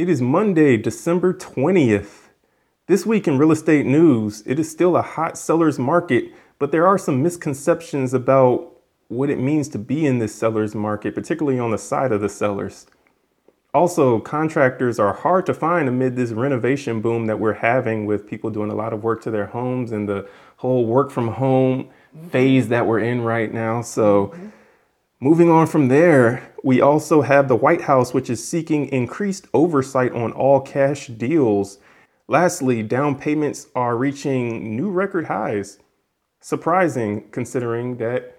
It is Monday, December 20th. This week in real estate news, it is still a hot seller's market, but there are some misconceptions about what it means to be in this seller's market, particularly on the side of the sellers. Also, contractors are hard to find amid this renovation boom that we're having with people doing a lot of work to their homes and the whole work from home phase that we're in right now. So, mm-hmm. Moving on from there, we also have the White House, which is seeking increased oversight on all cash deals. Lastly, down payments are reaching new record highs. Surprising considering that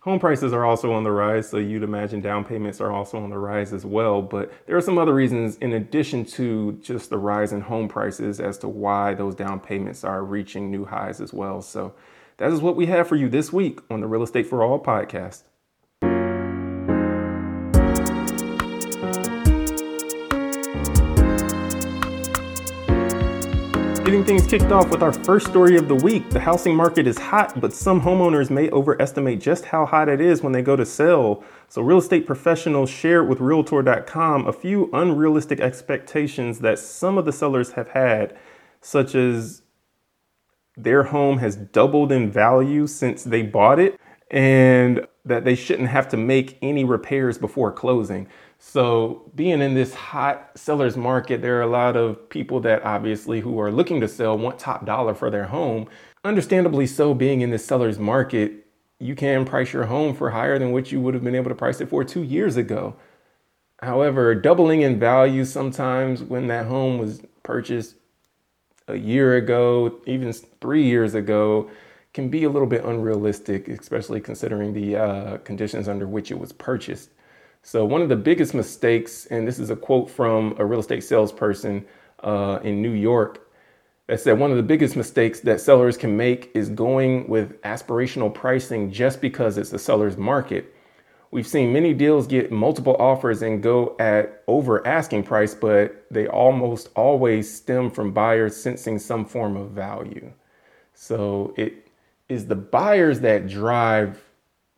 home prices are also on the rise, so you'd imagine down payments are also on the rise as well. But there are some other reasons, in addition to just the rise in home prices, as to why those down payments are reaching new highs as well. So that is what we have for you this week on the Real Estate for All podcast. Getting things kicked off with our first story of the week. The housing market is hot, but some homeowners may overestimate just how hot it is when they go to sell. So, real estate professionals shared with Realtor.com a few unrealistic expectations that some of the sellers have had, such as their home has doubled in value since they bought it, and that they shouldn't have to make any repairs before closing. So, being in this hot seller's market, there are a lot of people that obviously who are looking to sell want top dollar for their home. Understandably so, being in this seller's market, you can price your home for higher than what you would have been able to price it for two years ago. However, doubling in value sometimes when that home was purchased a year ago, even three years ago, can be a little bit unrealistic, especially considering the uh, conditions under which it was purchased. So, one of the biggest mistakes, and this is a quote from a real estate salesperson uh, in New York, that said one of the biggest mistakes that sellers can make is going with aspirational pricing just because it's a seller's market. We've seen many deals get multiple offers and go at over asking price, but they almost always stem from buyers sensing some form of value. So it is the buyers that drive,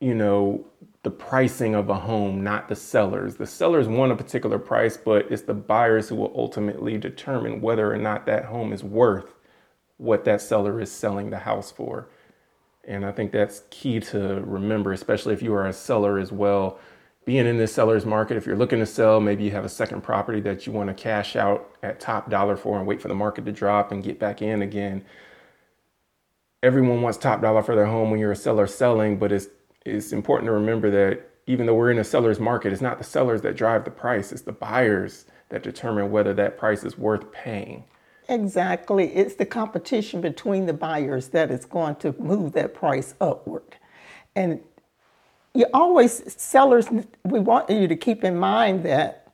you know, the pricing of a home, not the sellers. The sellers want a particular price, but it's the buyers who will ultimately determine whether or not that home is worth what that seller is selling the house for. And I think that's key to remember, especially if you are a seller as well. Being in this seller's market, if you're looking to sell, maybe you have a second property that you want to cash out at top dollar for and wait for the market to drop and get back in again. Everyone wants top dollar for their home when you're a seller selling, but it's it's important to remember that even though we're in a seller's market, it's not the sellers that drive the price, it's the buyers that determine whether that price is worth paying. Exactly. It's the competition between the buyers that is going to move that price upward. And you always, sellers, we want you to keep in mind that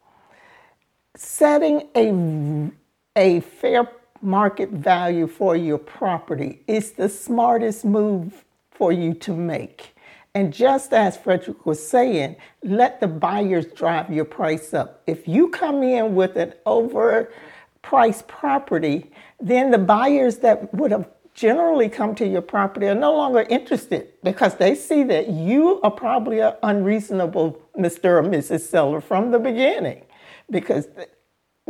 setting a, a fair market value for your property is the smartest move for you to make. And just as Frederick was saying, let the buyers drive your price up. If you come in with an overpriced property, then the buyers that would have generally come to your property are no longer interested because they see that you are probably an unreasonable Mr. or Mrs. Seller from the beginning because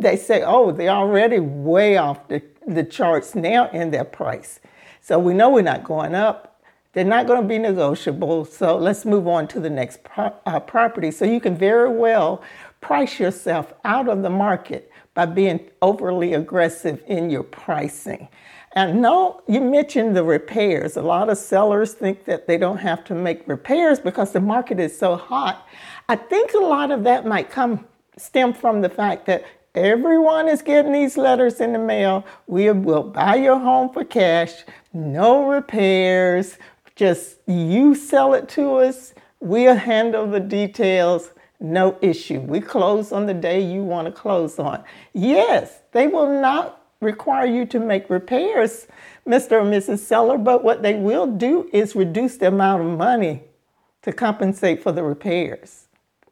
they say, oh, they're already way off the, the charts now in their price. So we know we're not going up they're not going to be negotiable. So let's move on to the next pro- uh, property. So you can very well price yourself out of the market by being overly aggressive in your pricing. And no, you mentioned the repairs. A lot of sellers think that they don't have to make repairs because the market is so hot. I think a lot of that might come stem from the fact that everyone is getting these letters in the mail. We will buy your home for cash, no repairs. Just you sell it to us, we'll handle the details, no issue. We close on the day you want to close on. Yes, they will not require you to make repairs, Mr. or Mrs. Seller, but what they will do is reduce the amount of money to compensate for the repairs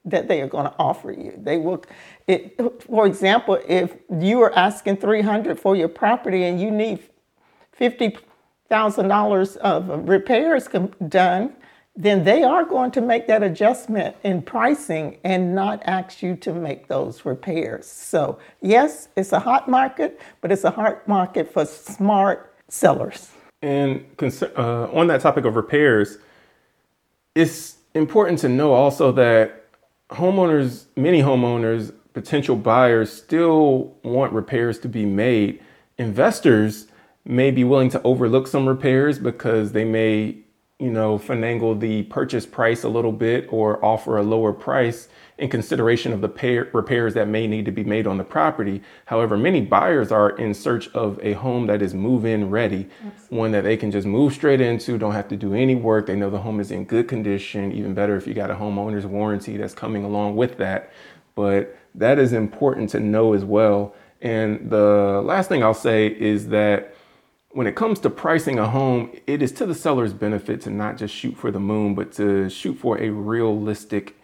that they are going to offer you. They will, it, for example, if you are asking 300 for your property and you need 50 thousand dollars of repairs done, then they are going to make that adjustment in pricing and not ask you to make those repairs. So, yes, it's a hot market, but it's a hot market for smart sellers. And uh, on that topic of repairs, it's important to know also that homeowners, many homeowners, potential buyers still want repairs to be made. Investors may be willing to overlook some repairs because they may you know, finagle the purchase price a little bit or offer a lower price in consideration of the pay- repairs that may need to be made on the property. However, many buyers are in search of a home that is move in ready, Absolutely. one that they can just move straight into, don't have to do any work. They know the home is in good condition, even better if you got a homeowner's warranty that's coming along with that. But that is important to know as well. And the last thing I'll say is that when it comes to pricing a home, it is to the seller's benefit to not just shoot for the moon, but to shoot for a realistic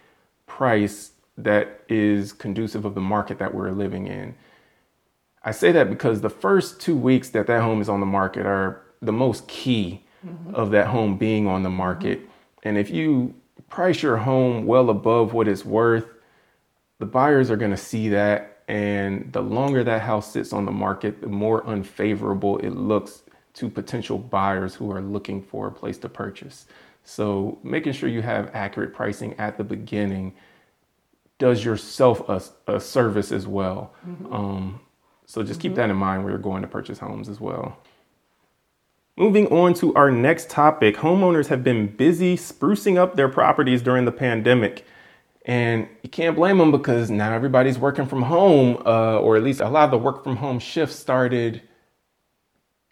price that is conducive of the market that we're living in. I say that because the first two weeks that that home is on the market are the most key mm-hmm. of that home being on the market. Mm-hmm. And if you price your home well above what it's worth, the buyers are going to see that and the longer that house sits on the market, the more unfavorable it looks to potential buyers who are looking for a place to purchase. So, making sure you have accurate pricing at the beginning does yourself a, a service as well. Mm-hmm. Um, so, just mm-hmm. keep that in mind when you're going to purchase homes as well. Moving on to our next topic homeowners have been busy sprucing up their properties during the pandemic. And you can't blame them because now everybody's working from home, uh, or at least a lot of the work from home shifts started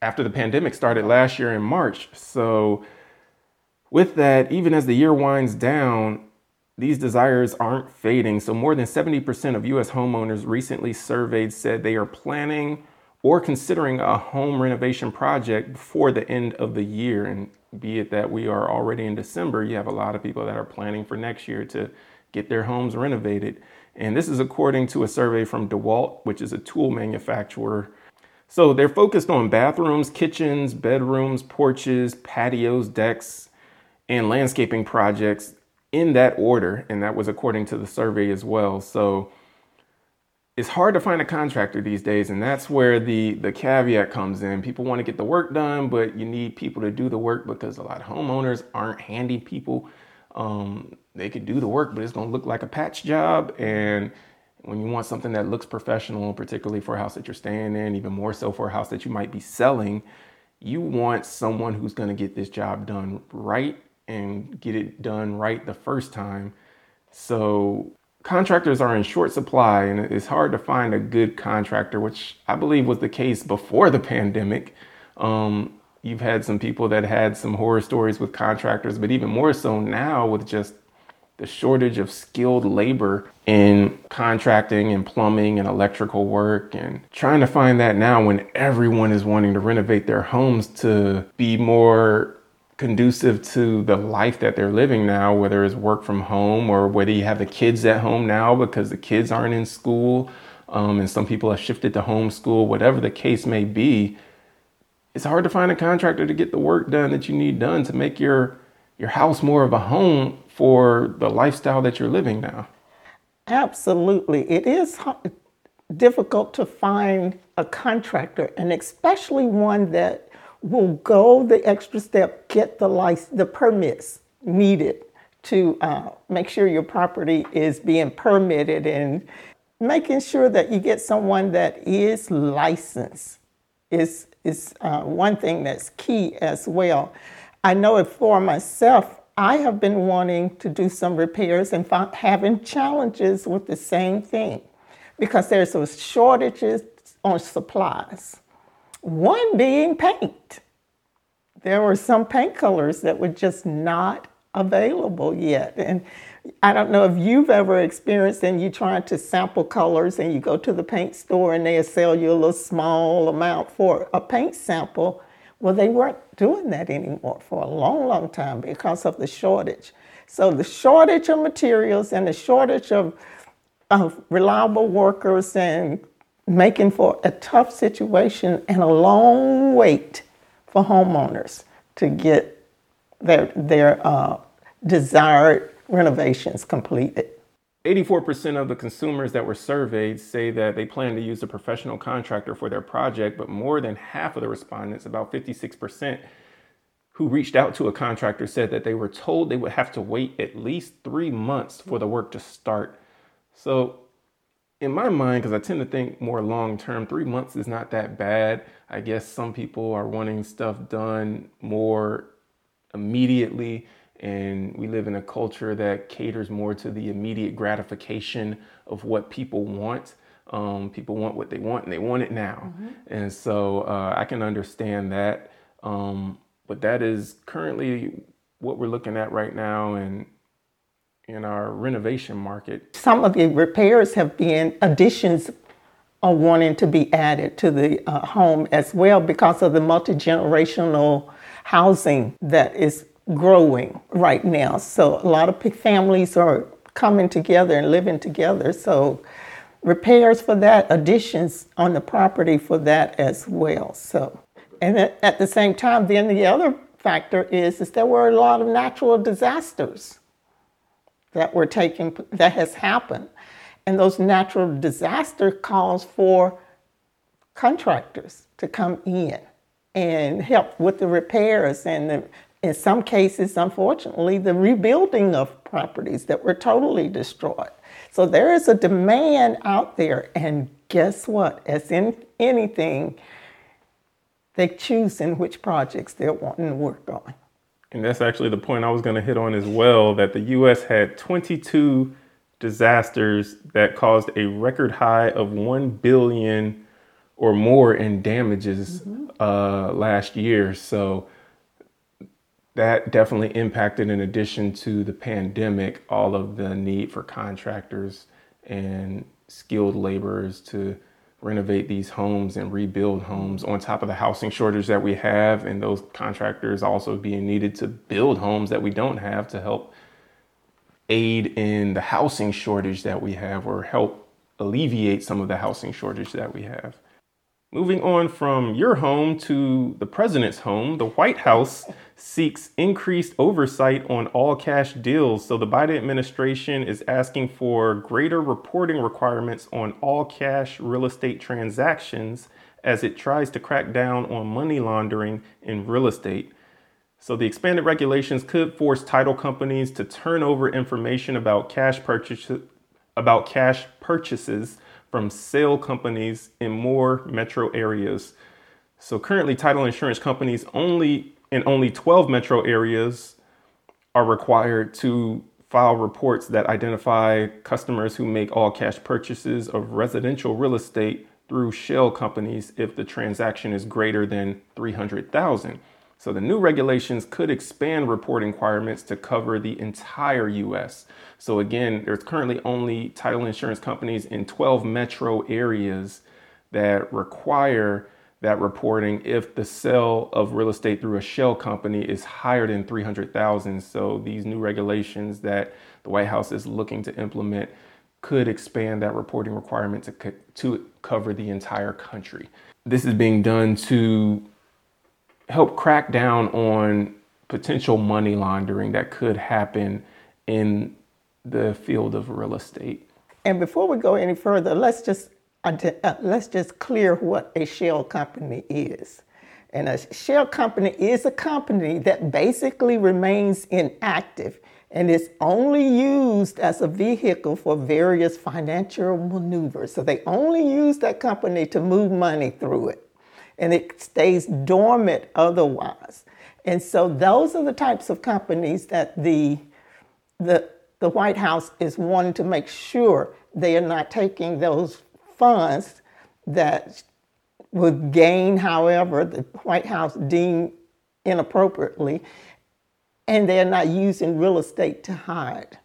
after the pandemic started last year in March. So, with that, even as the year winds down, these desires aren't fading. So, more than 70% of US homeowners recently surveyed said they are planning or considering a home renovation project before the end of the year. And be it that we are already in December, you have a lot of people that are planning for next year to get their homes renovated. And this is according to a survey from DeWalt, which is a tool manufacturer. So they're focused on bathrooms, kitchens, bedrooms, porches, patios, decks, and landscaping projects in that order. And that was according to the survey as well. So it's hard to find a contractor these days, and that's where the the caveat comes in. People want to get the work done, but you need people to do the work because a lot of homeowners aren't handy people um, they could do the work, but it's going to look like a patch job. And when you want something that looks professional, particularly for a house that you're staying in, even more so for a house that you might be selling, you want someone who's going to get this job done right and get it done right the first time. So contractors are in short supply and it's hard to find a good contractor, which I believe was the case before the pandemic. Um, you've had some people that had some horror stories with contractors, but even more so now with just the shortage of skilled labor in contracting and plumbing and electrical work and trying to find that now when everyone is wanting to renovate their homes to be more conducive to the life that they're living now, whether it's work from home or whether you have the kids at home now because the kids aren't in school. Um, and some people have shifted to homeschool, whatever the case may be, it's hard to find a contractor to get the work done that you need done to make your your house more of a home for the lifestyle that you're living now. Absolutely. It is difficult to find a contractor and especially one that will go the extra step, get the license, the permits needed to uh, make sure your property is being permitted and making sure that you get someone that is licensed is is uh, one thing that's key as well. I know it for myself. I have been wanting to do some repairs and having challenges with the same thing because there's those shortages on supplies. One being paint. There were some paint colors that were just not available yet. And I don't know if you've ever experienced and you trying to sample colors and you go to the paint store and they sell you a little small amount for a paint sample. Well, they weren't doing that anymore for a long, long time because of the shortage. So the shortage of materials and the shortage of, of reliable workers and making for a tough situation and a long wait for homeowners to get their their uh, desired renovations completed. 84% of the consumers that were surveyed say that they plan to use a professional contractor for their project, but more than half of the respondents, about 56%, who reached out to a contractor said that they were told they would have to wait at least three months for the work to start. So, in my mind, because I tend to think more long term, three months is not that bad. I guess some people are wanting stuff done more immediately and we live in a culture that caters more to the immediate gratification of what people want. Um, people want what they want and they want it now. Mm-hmm. And so uh, I can understand that. Um, but that is currently what we're looking at right now in, in our renovation market. Some of the repairs have been additions are wanting to be added to the uh, home as well because of the multi generational housing that is growing right now. So a lot of families are coming together and living together. So repairs for that, additions on the property for that as well. So, and at the same time, then the other factor is is there were a lot of natural disasters that were taking that has happened, and those natural disaster calls for contractors to come in and help with the repairs and the in some cases, unfortunately, the rebuilding of properties that were totally destroyed. So there is a demand out there, and guess what? As in anything, they choose in which projects they're wanting to work on. And that's actually the point I was going to hit on as well that the US had 22 disasters that caused a record high of 1 billion or more in damages mm-hmm. uh, last year. So that definitely impacted, in addition to the pandemic, all of the need for contractors and skilled laborers to renovate these homes and rebuild homes on top of the housing shortage that we have, and those contractors also being needed to build homes that we don't have to help aid in the housing shortage that we have or help alleviate some of the housing shortage that we have. Moving on from your home to the president's home, the White House seeks increased oversight on all cash deals. So the Biden administration is asking for greater reporting requirements on all cash real estate transactions as it tries to crack down on money laundering in real estate. So the expanded regulations could force title companies to turn over information about cash purchases about cash purchases from shell companies in more metro areas. So currently, title insurance companies only in only 12 metro areas are required to file reports that identify customers who make all cash purchases of residential real estate through shell companies if the transaction is greater than 300,000. So the new regulations could expand reporting requirements to cover the entire US. So again, there's currently only title insurance companies in 12 metro areas that require that reporting if the sale of real estate through a shell company is higher than 300,000. So these new regulations that the White House is looking to implement could expand that reporting requirement to, to cover the entire country. This is being done to help crack down on potential money laundering that could happen in the field of real estate. And before we go any further, let's just Uh, let's just clear what a shell company is. And a shell company is a company that basically remains inactive and is only used as a vehicle for various financial maneuvers. So they only use that company to move money through it and it stays dormant otherwise. And so those are the types of companies that the, the, the White House is wanting to make sure they are not taking those funds that would gain, however, the White House deemed inappropriately, and they're not using real estate to hide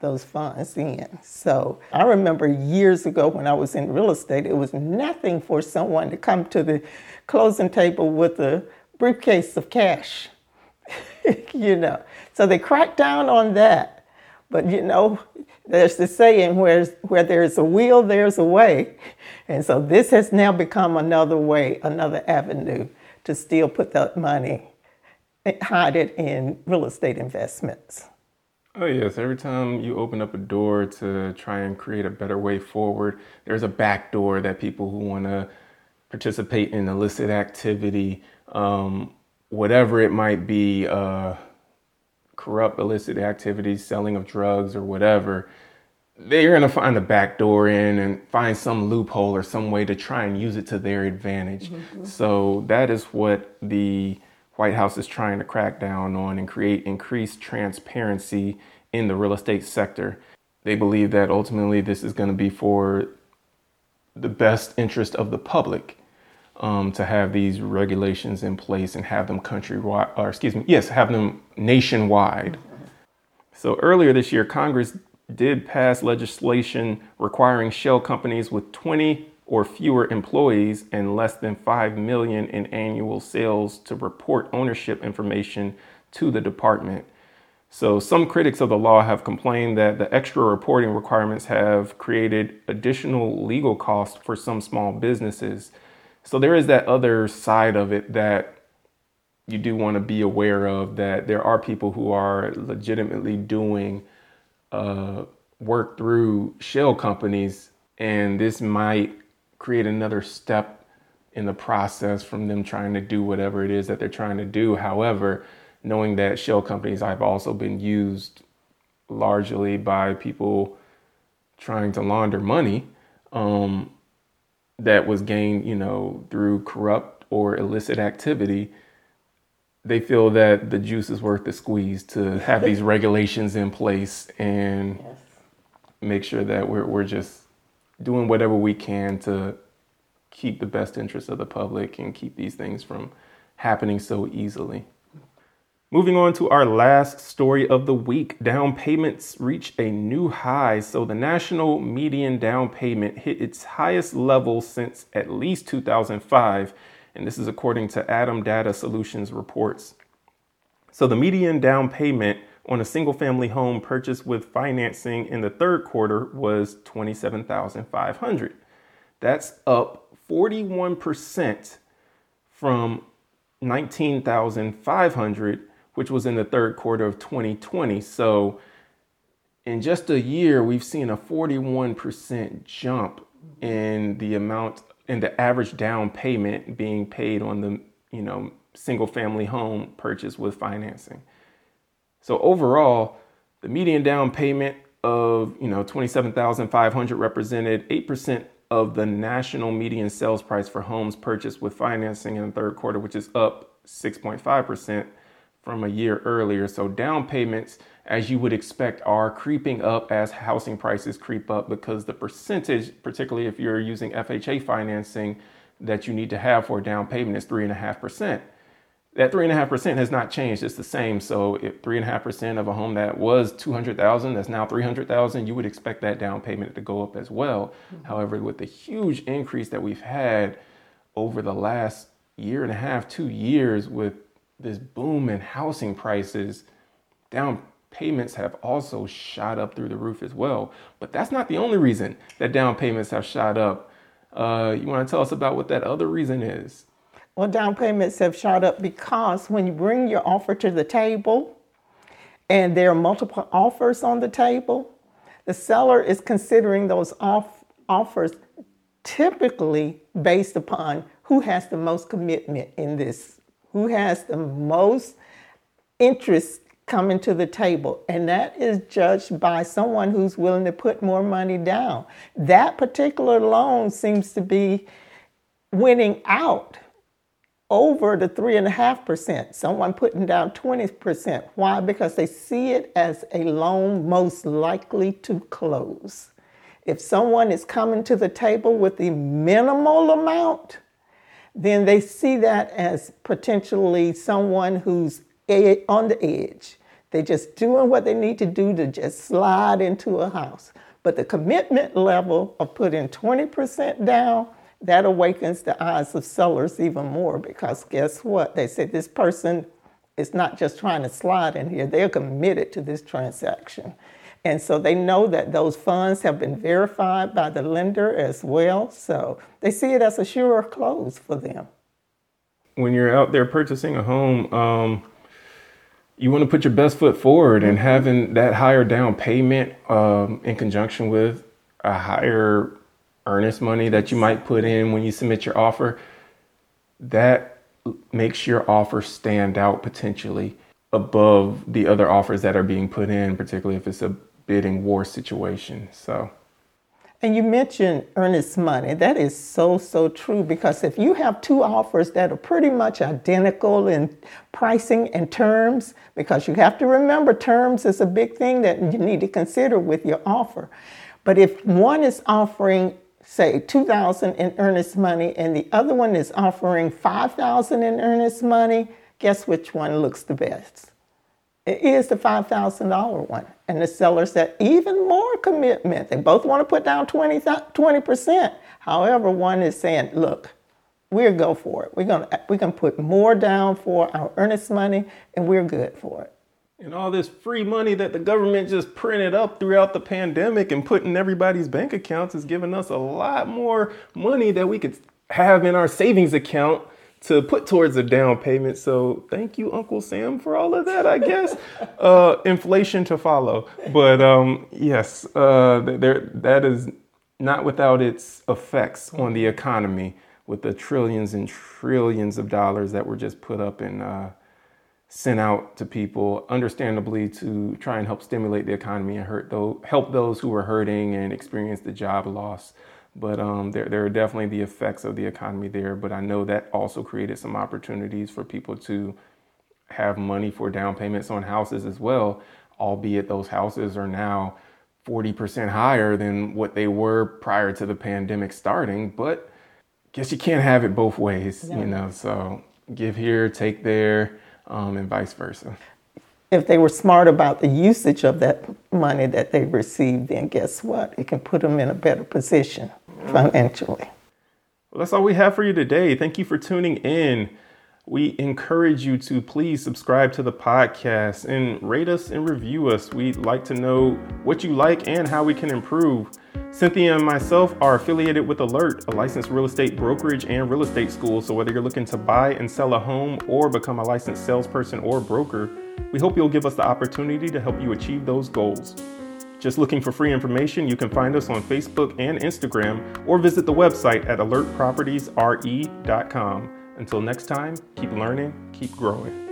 those funds in. So I remember years ago when I was in real estate, it was nothing for someone to come to the closing table with a briefcase of cash. you know, so they cracked down on that. But you know, there's the saying where where there's a will, there's a way, and so this has now become another way, another avenue to still put that money, hide it in real estate investments. Oh, yes. Every time you open up a door to try and create a better way forward, there's a back door that people who want to participate in illicit activity, um, whatever it might be, uh, corrupt illicit activities, selling of drugs or whatever, they're going to find a back door in and find some loophole or some way to try and use it to their advantage. Mm-hmm. So that is what the White House is trying to crack down on and create increased transparency in the real estate sector. They believe that ultimately this is going to be for the best interest of the public um, to have these regulations in place and have them countrywide, or excuse me, yes, have them nationwide. So earlier this year, Congress did pass legislation requiring shell companies with 20 or fewer employees and less than 5 million in annual sales to report ownership information to the department. So some critics of the law have complained that the extra reporting requirements have created additional legal costs for some small businesses. So there is that other side of it that you do want to be aware of that there are people who are legitimately doing uh, work through shell companies, and this might create another step in the process from them trying to do whatever it is that they're trying to do. However, knowing that shell companies have also been used largely by people trying to launder money um, that was gained, you know, through corrupt or illicit activity they feel that the juice is worth the squeeze to have these regulations in place and yes. make sure that we're, we're just doing whatever we can to keep the best interest of the public and keep these things from happening so easily. Moving on to our last story of the week, down payments reach a new high. So, the national median down payment hit its highest level since at least 2005 and this is according to ATTOM Data Solutions reports. So the median down payment on a single family home purchased with financing in the third quarter was 27,500. That's up 41% from 19,500 which was in the third quarter of 2020. So in just a year we've seen a 41% jump in the amount and the average down payment being paid on the you know single family home purchase with financing. So overall, the median down payment of you know 27,500 represented 8% of the national median sales price for homes purchased with financing in the third quarter, which is up 6.5% from a year earlier. So down payments as you would expect, are creeping up as housing prices creep up because the percentage, particularly if you're using FHA financing, that you need to have for a down payment is 3.5%. That 3.5% has not changed. It's the same. So if 3.5% of a home that was 200,000 that's now 300,000, you would expect that down payment to go up as well. Mm-hmm. However, with the huge increase that we've had over the last year and a half, two years with this boom in housing prices, down payments have also shot up through the roof as well. But that's not the only reason that down payments have shot up. Uh, you want to tell us about what that other reason is? Well, down payments have shot up because when you bring your offer to the table and there are multiple offers on the table, the seller is considering those off- offers typically based upon who has the most commitment in this, who has the most interest coming to the table, and that is judged by someone who's willing to put more money down. That particular loan seems to be winning out over the three and a half percent. Someone putting down 20%. Why? Because they see it as a loan most likely to close. If someone is coming to the table with the minimal amount, then they see that as potentially someone who's on the edge. They're just doing what they need to do to just slide into a house. But the commitment level of putting 20% down, that awakens the eyes of sellers even more because guess what? They say this person is not just trying to slide in here, they're committed to this transaction. And so they know that those funds have been verified by the lender as well. So they see it as a sure close for them. When you're out there purchasing a home, um, you want to put your best foot forward and having that higher down payment um, in conjunction with a higher earnest money that you might put in when you submit your offer, that makes your offer stand out potentially above the other offers that are being put in, particularly if it's a bidding war situation. So. And you mentioned earnest money. That is so, so true because if you have two offers that are pretty much identical in pricing and terms, because you have to remember terms is a big thing that you need to consider with your offer. But if one is offering say 2000 in earnest money and the other one is offering 5000 in earnest money, guess which one looks the best? It is the $5,000 one. And the seller said, even more commitment. They both want to put down 20, 20%. However, one is saying, look, we'll go for it. We're going to, to put more down for our earnest money and we're good for it. And all this free money that the government just printed up throughout the pandemic and put in everybody's bank accounts is giving us a lot more money that we could have in our savings account to put towards a down payment. So thank you, Uncle Sam, for all of that. I guess uh, inflation to follow, but um, yes, uh, there that is not without its effects on the economy with the trillions and trillions of dollars that were just put up and uh, sent out to people, understandably to try and help stimulate the economy and hurt those, help those who were hurting and experience the job loss. But um, there, there are definitely the effects of the economy there. But I know that also created some opportunities for people to have money for down payments on houses as well, albeit those houses are now 40% higher than what they were prior to the pandemic starting. But guess you can't have it both ways, you know. So give here, take there, um, and vice versa. If they were smart about the usage of that money that they received, then guess what? It can put them in a better position financially. Well, that's all we have for you today. Thank you for tuning in. We encourage you to please subscribe to the podcast and rate us and review us. We'd like to know what you like and how we can improve. Cynthia and myself are affiliated with Alert, a licensed real estate brokerage and real estate school. So, whether you're looking to buy and sell a home or become a licensed salesperson or broker, we hope you'll give us the opportunity to help you achieve those goals. Just looking for free information, you can find us on Facebook and Instagram or visit the website at alertpropertiesre.com. Until next time, keep learning, keep growing.